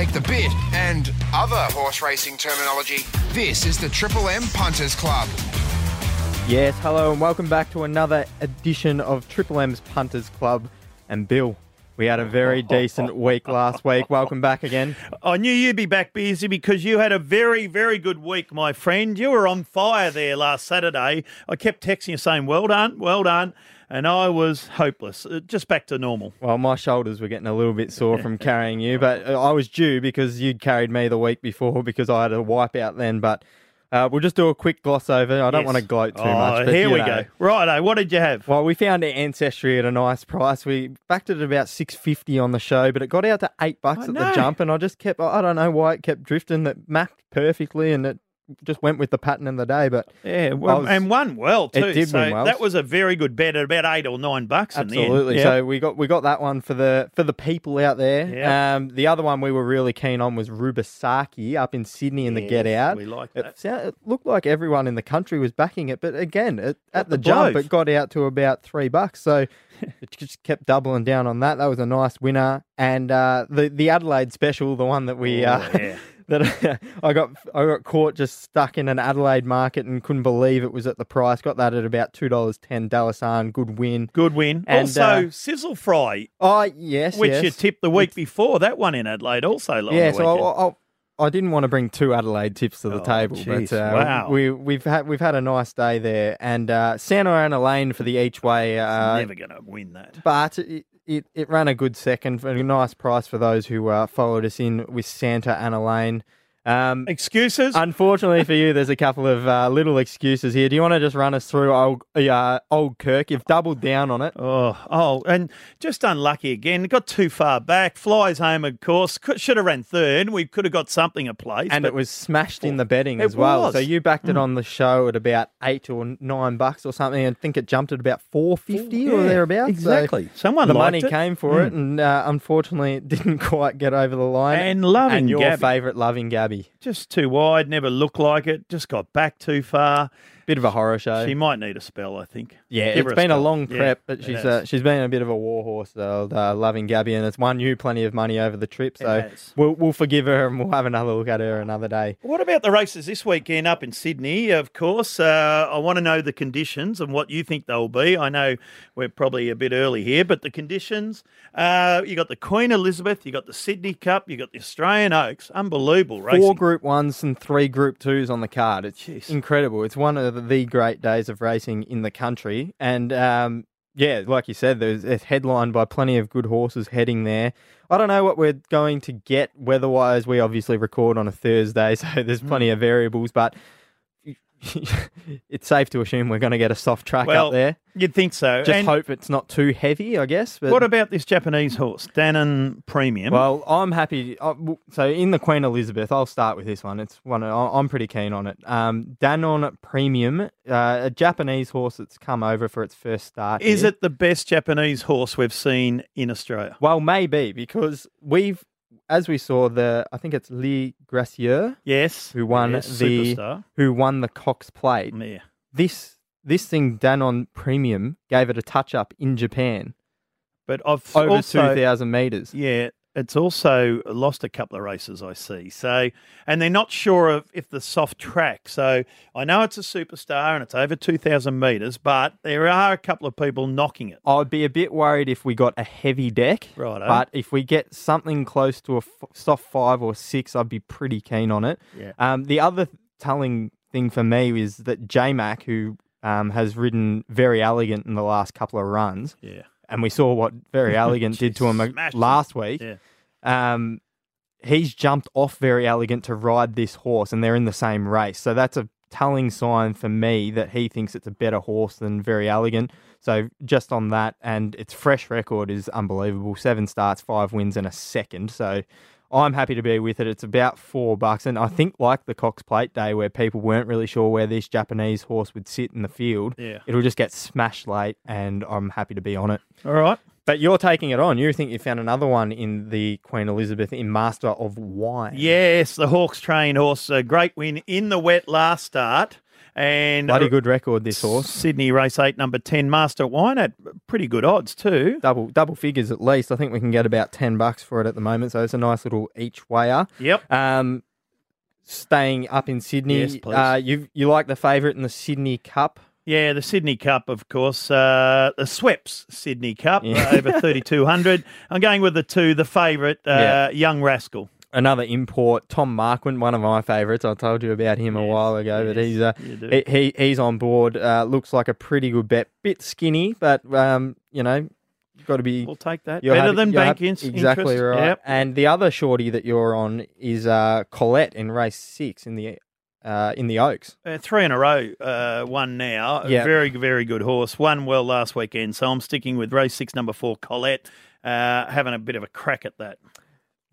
take the bit, and other horse racing terminology. This is the Triple M Punters Club. Yes, hello and welcome back to another edition of Triple M's Punters Club. And Bill, we had a very decent week last week. Welcome back again. I knew you'd be back busy because you had a very, very good week, my friend. You were on fire there last Saturday. I kept texting you saying, well done, well done. And I was hopeless, uh, just back to normal. Well, my shoulders were getting a little bit sore from carrying you, but uh, I was due because you'd carried me the week before because I had a wipeout then. But uh, we'll just do a quick gloss over. I don't Yes. want to gloat too Oh, much. But here we know. go. Righto, what did you have? Well, we found Ancestry at a nice price. We backed it at about six fifty on the show, but it got out to eight bucks I at know. the jump, and I just kept. I don't know why it kept drifting. That mapped perfectly, and it just went with the pattern of the day. But Yeah, well, was- and won well too. It did so win well. that was a very good bet at about eight or nine bucks. In absolutely, the end. so we got we got that one for the for the people out there. Yeah. Um, the other one we were really keen on was Rubisaki up in Sydney in the Get Out. we like It, that. sound, it looked like everyone in the country was backing it, but again, it, at the the jump, it got out to about three bucks. So it just kept doubling down on that. That was a nice winner. And uh, the the Adelaide special, the one that we uh, Oh, yeah. that I got I got caught just stuck in an Adelaide market and couldn't believe it was at the price. Got that at about two dollars ten. Dalasan, good win. Good win. And, also, uh, Sizzle Fry, Oh yes, which yes. you tipped the week before, that one in Adelaide also. Yeah, so weekend. I, I, didn't want to bring two Adelaide tips to the Oh, table, jeez, but uh, wow. we we've had we've had a nice day there, and uh, Santa Ana Lane for the each way. Uh, Never going to win that. but it, it it ran a good second a nice price for those who uh, followed us in with Santa Ana Lane. Um, Excuses? Unfortunately for you, there's a couple of uh, little excuses here. Do you want to just run us through old, uh, old Kirk? You've doubled down on it. Oh, oh, and just unlucky again. Got too far back. Flies home, of course. Could, should have ran third. We could have got something a place. And it was smashed in the betting as well. was. So you backed it on the show at about eight or nine bucks or something. I think it jumped at about four fifty or Yeah, thereabouts. So Exactly. Someone the money it. Mm. came for it, and uh, unfortunately, it didn't quite get over the line. And loving and your Gaby. favourite, loving Gaby, Just too wide. Never looked like it. Just got back too far. Bit of a horror show. She might need a spell, I think. yeah, Give it's her been a spell. long Yeah, prep, but she's uh, she's been a bit of a warhorse, uh, uh, loving Gaby, and it's won you plenty of money over the trip. So we'll we'll forgive her, and we'll have another look at her another day. What about the races this weekend up in Sydney? Of course, uh, I want to know the conditions and what you think they'll be. I know we're probably a bit early here, but the conditions. Uh, you got the Queen Elizabeth, you got the Sydney Cup, you got the Australian Oaks. Unbelievable racing. Four Group Ones and three Group Twos on the card. It's Jeez. incredible. It's one of the great days of racing in the country, and um, yeah, like you said, there's it's headlined by plenty of good horses heading there. I don't know what we're going to get weather-wise. We obviously record on a Thursday, so there's plenty of variables, but. it's safe to assume we're going to get a soft track well, up there. you'd think so. Just And hope it's not too heavy, I guess. But what about this Japanese horse, Danon Premium? Well, I'm happy. uh, So in the Queen Elizabeth, I'll start with this one. It's one I'm pretty keen on it. Um, Danon Premium, uh, a Japanese horse that's come over for its first start. is here. it the best Japanese horse we've seen in Australia? Well, maybe because we've, as we saw, the I think it's Lys Gracieux Yes. who won yes, the superstar. who won the Cox Plate. Yeah. This this thing Danon Premium gave it a touch up in Japan But I've over also, two thousand meters. Yeah, it's also lost a couple of races I see. So, and they're not sure of if the soft track. So I know it's a superstar and it's over two thousand meters, but there are a couple of people knocking it. I'd be a bit worried if we got a heavy deck. Righto. But if we get something close to a f- soft five or six, I'd be pretty keen on it. Yeah. Um, the other telling thing for me is that J Mac, who um, has ridden Verry Elegant in the last couple of runs, Yeah, and we saw what very elegant did to him him. last week. yeah. Um, he's jumped off Verry Elegant to ride this horse, and they're in the same race. So that's a telling sign for me that he thinks it's a better horse than Verry Elegant. So just on that, and its fresh record is unbelievable. Seven starts, five wins, and a second. So I'm happy to be with it. It's about four bucks, and I think like the Cox Plate Day, where people weren't really sure where this Japanese horse would sit in the field. Yeah. it'll just get smashed late, and I'm happy to be on it. All right. But you're taking it on. You think you found another one in the Queen Elizabeth in Master of Wine. Yes, the Hawkes trained horse, a great win in the wet last start. And Bloody good record, this horse. Sydney race eight, number 10, Master Wine at pretty good odds too. Double double figures at least. I think we can get about 10 bucks for it at the moment. So it's a nice little each wayer. Yep. Um, staying up in Sydney, Yes, please. uh, you you like the favourite in the Sydney Cup? Yeah, the Sydney Cup, of course. Uh, the Schweppes Sydney Cup, Yeah. uh, over 3,200. I'm going with the two, the favourite, uh, Yeah. Young Rascal. Another import, Tom Marquand, one of my favourites. I told you about him a while ago, but he's uh, he, he he's on board. Uh, looks like a pretty good bet. Bit skinny, but um, you know, got to be We'll take that. Better happy- than bank ins- Exactly interest. right. Yep. And the other shorty that you're on is uh, Colette in race six in the uh, in the Oaks. Uh, three in a row, uh, one now. Yeah. Very, very good horse. Won well last weekend. So I'm sticking with race six, number four, Colette, uh, having a bit of a crack at that.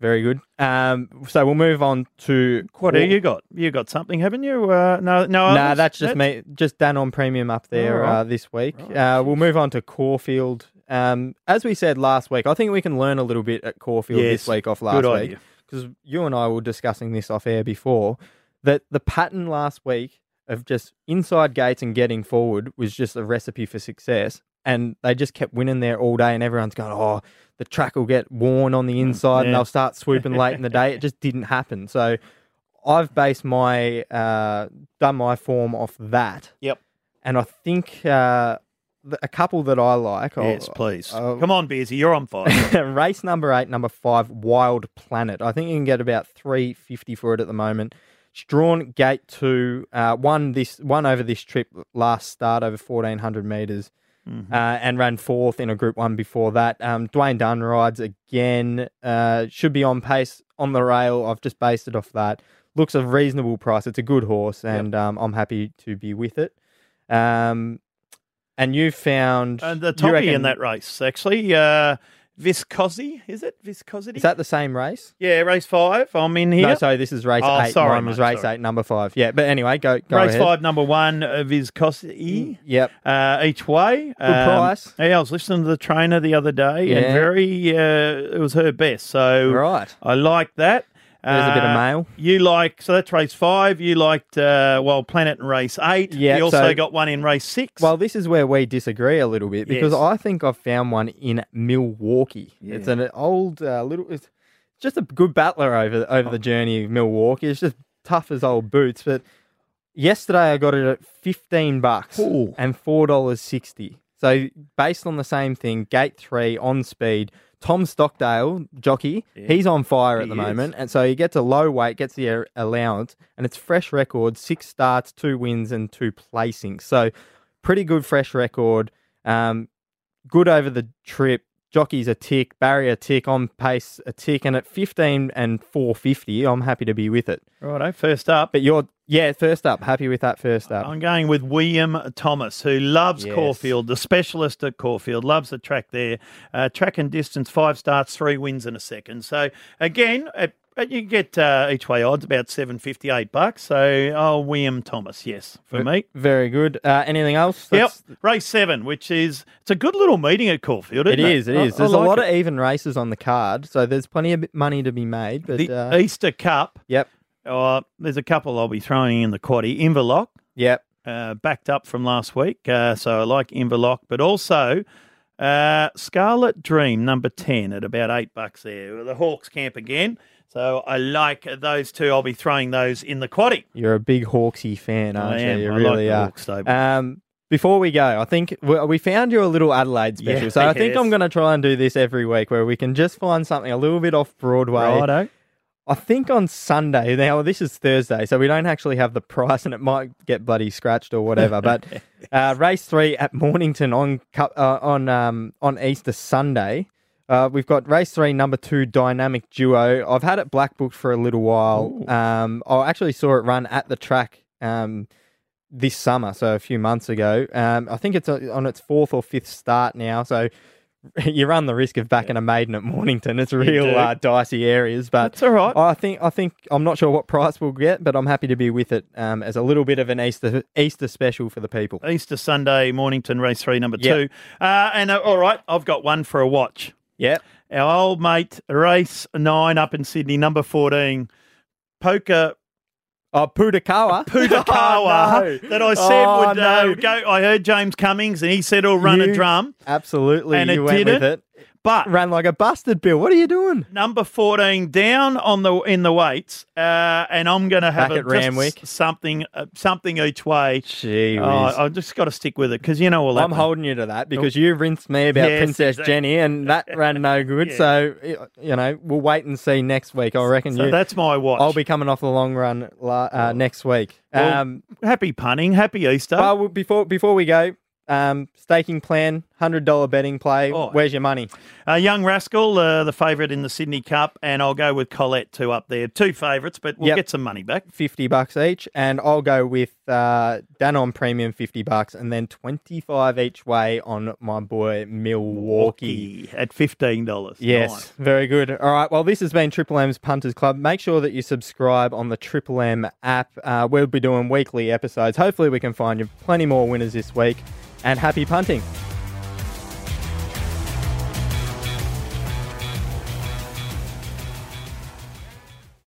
Very good. Um, so we'll move on to What do you got? You got something, haven't you? Uh, no, no. Nah, that's just me. Just Danon Premium up there All right. uh, this week. Right, Uh, we'll move on to Caulfield. Um, as we said last week, I think we can learn a little bit at Caulfield Yes, this week off last week because you and I were discussing this off air before. That the pattern last week of just inside gates and getting forward was just a recipe for success, and they just kept winning there all day, and everyone's going, "Oh, the track will get worn on the inside, and Mm, they'll start swooping late in the day." It just didn't happen. So. I've based my uh, done my form off that, Yep. and I think uh, a couple that I like. I'll- Yes, please. I'll- Come on, Beersy, you're on fire. race number eight, number five, Wild Planet. I think you can get about three fifty for it at the moment. It's drawn gate two, uh, won this one over this trip last start over fourteen hundred meters, Mhm. uh, and ran fourth in a Group One before that. Um, Dwayne Dunn rides again. Uh, should be on pace on the rail. I've just based it off that. Looks a reasonable price. It's a good horse, and um, I'm happy to be with it. Um, and you found and the toppy reckon- in that race, actually. Uh, Viscosi, is it? Viscosity? Is that the same race? yeah, race five. I'm in here. No, sorry, this is race Oh, eight. sorry, Mine was mate, race sorry. eight, number five. Yeah, but anyway, go go race ahead. Mm. five, number one, uh, Viscosity. Yep. uh, each way. Good price. Yeah, I was listening to the trainer the other day, and very, uh, it was her best. So Right. I like that. There's a bit of Uh, mail. You like so that's race five. You liked uh, well Planet in race eight. Yeah, You also so- got one in race six. Well, this is where we disagree a little bit because Yes. I think I've found one in Milwaukee. It's an old uh, little. It's just a good battler over over Oh. the journey of Milwaukee. It's just tough as old boots. But yesterday I got it at fifteen bucks Ooh. and four dollars sixty. So based on the same thing, gate three on speed. Tom Stockdale, jockey, Yeah. he's on fire at He the is. moment, and so he gets a low weight, gets the allowance, and it's fresh record: six starts, two wins, and two placings. So pretty good fresh record. Um, good over the trip. Jockey's a tick, barrier tick, on pace a tick, and at fifteen and four fifty, I'm happy to be with it. Righto, first up. But you're yeah, first up, happy with that first up. I'm going with William Thomas, who loves Yes. Caulfield, the specialist at Caulfield, loves the track there. Uh, track and distance, five starts, three wins in a second. So again, uh, you get uh, each way odds about seven fifty eight bucks. So oh, William Thomas, yes, for me. Very good. Uh, anything else? Yep, race seven, which is it's a good little meeting at Caulfield. Isn't It it is. It I- is. I There's a lot it. of even races on the card, so there's plenty of money to be made. But the uh, Easter Cup. yep, Uh, there's a couple I'll be throwing in the quaddy. Inverloch, yep. uh, backed up from last week, uh, so I like Inverloch, but also uh, Scarlet Dream, number 10, at about eight bucks there. The Hawkes camp again. So I like those two. I'll be throwing those in the quaddy. You're a big Hawksy fan, aren't I you? am. You I really like are. Hawkes. Um, before we go, I think we, we found you a little Adelaide special. Yeah, so I think. I'm going to try and do this every week where we can just find something a little bit off Broadway. Righto. I think on Sunday, now this is Thursday, so we don't actually have the price and it might get bloody scratched or whatever. But uh, race three at Mornington on uh, on um, on Easter Sunday. Uh, we've got race three, number two, Dynamic Duo. I've had it black booked for a little while. Um, I actually saw it run at the track um, this summer, so a few months ago. Um, I think it's uh, on its fourth or fifth start now, so you run the risk of backing a maiden at Mornington. It's real uh, dicey areas, but That's all right. I think I think I'm not sure what price we'll get, but I'm happy to be with it um, as a little bit of an Easter Easter special for the people. Easter Sunday, Mornington, race three, number Yep. two. Uh, and uh, all right, I've got one for a watch. Yep. Our old mate, race nine up in Sydney, number 14, Poker Oh, Pudakawa. Pudakawa Oh, no. that I said Oh, would no. uh, go. I heard James Cummings and he said he'll run a drum, Absolutely, And you it went did with it? But Ran like a busted, Bill. What are you doing? number fourteen down on the in the weights, uh, and I'm going to have Back a, Randwick. something uh, something each way. Gee Oh, I've just got to stick with it because you know all that. I'm holding you to that because you rinsed me about Yes, Princess exactly. Jenny, and that ran no good. Yeah. So you know, we'll wait and see next week. I reckon So you. that's my watch. I'll be coming off the long run uh, next week. Well, um, happy punning, happy Easter. well, before before we go, um, staking plan, hundred dollar betting play. Oh. Where's your money? Uh, young Rascal, uh, the favourite in the Sydney Cup, and I'll go with Colette too up there. Two favourites, but we'll Yep. get some money back. Fifty bucks each, and I'll go with uh, Danon Premium fifty bucks, and then twenty five each way on my boy Milwaukee. at fifteen dollars. Yes, very good. All right. Well, this has been Triple M's Punters Club. Make sure that you subscribe on the Triple M app. Uh, we'll be doing weekly episodes. Hopefully, we can find you plenty more winners this week. And happy punting.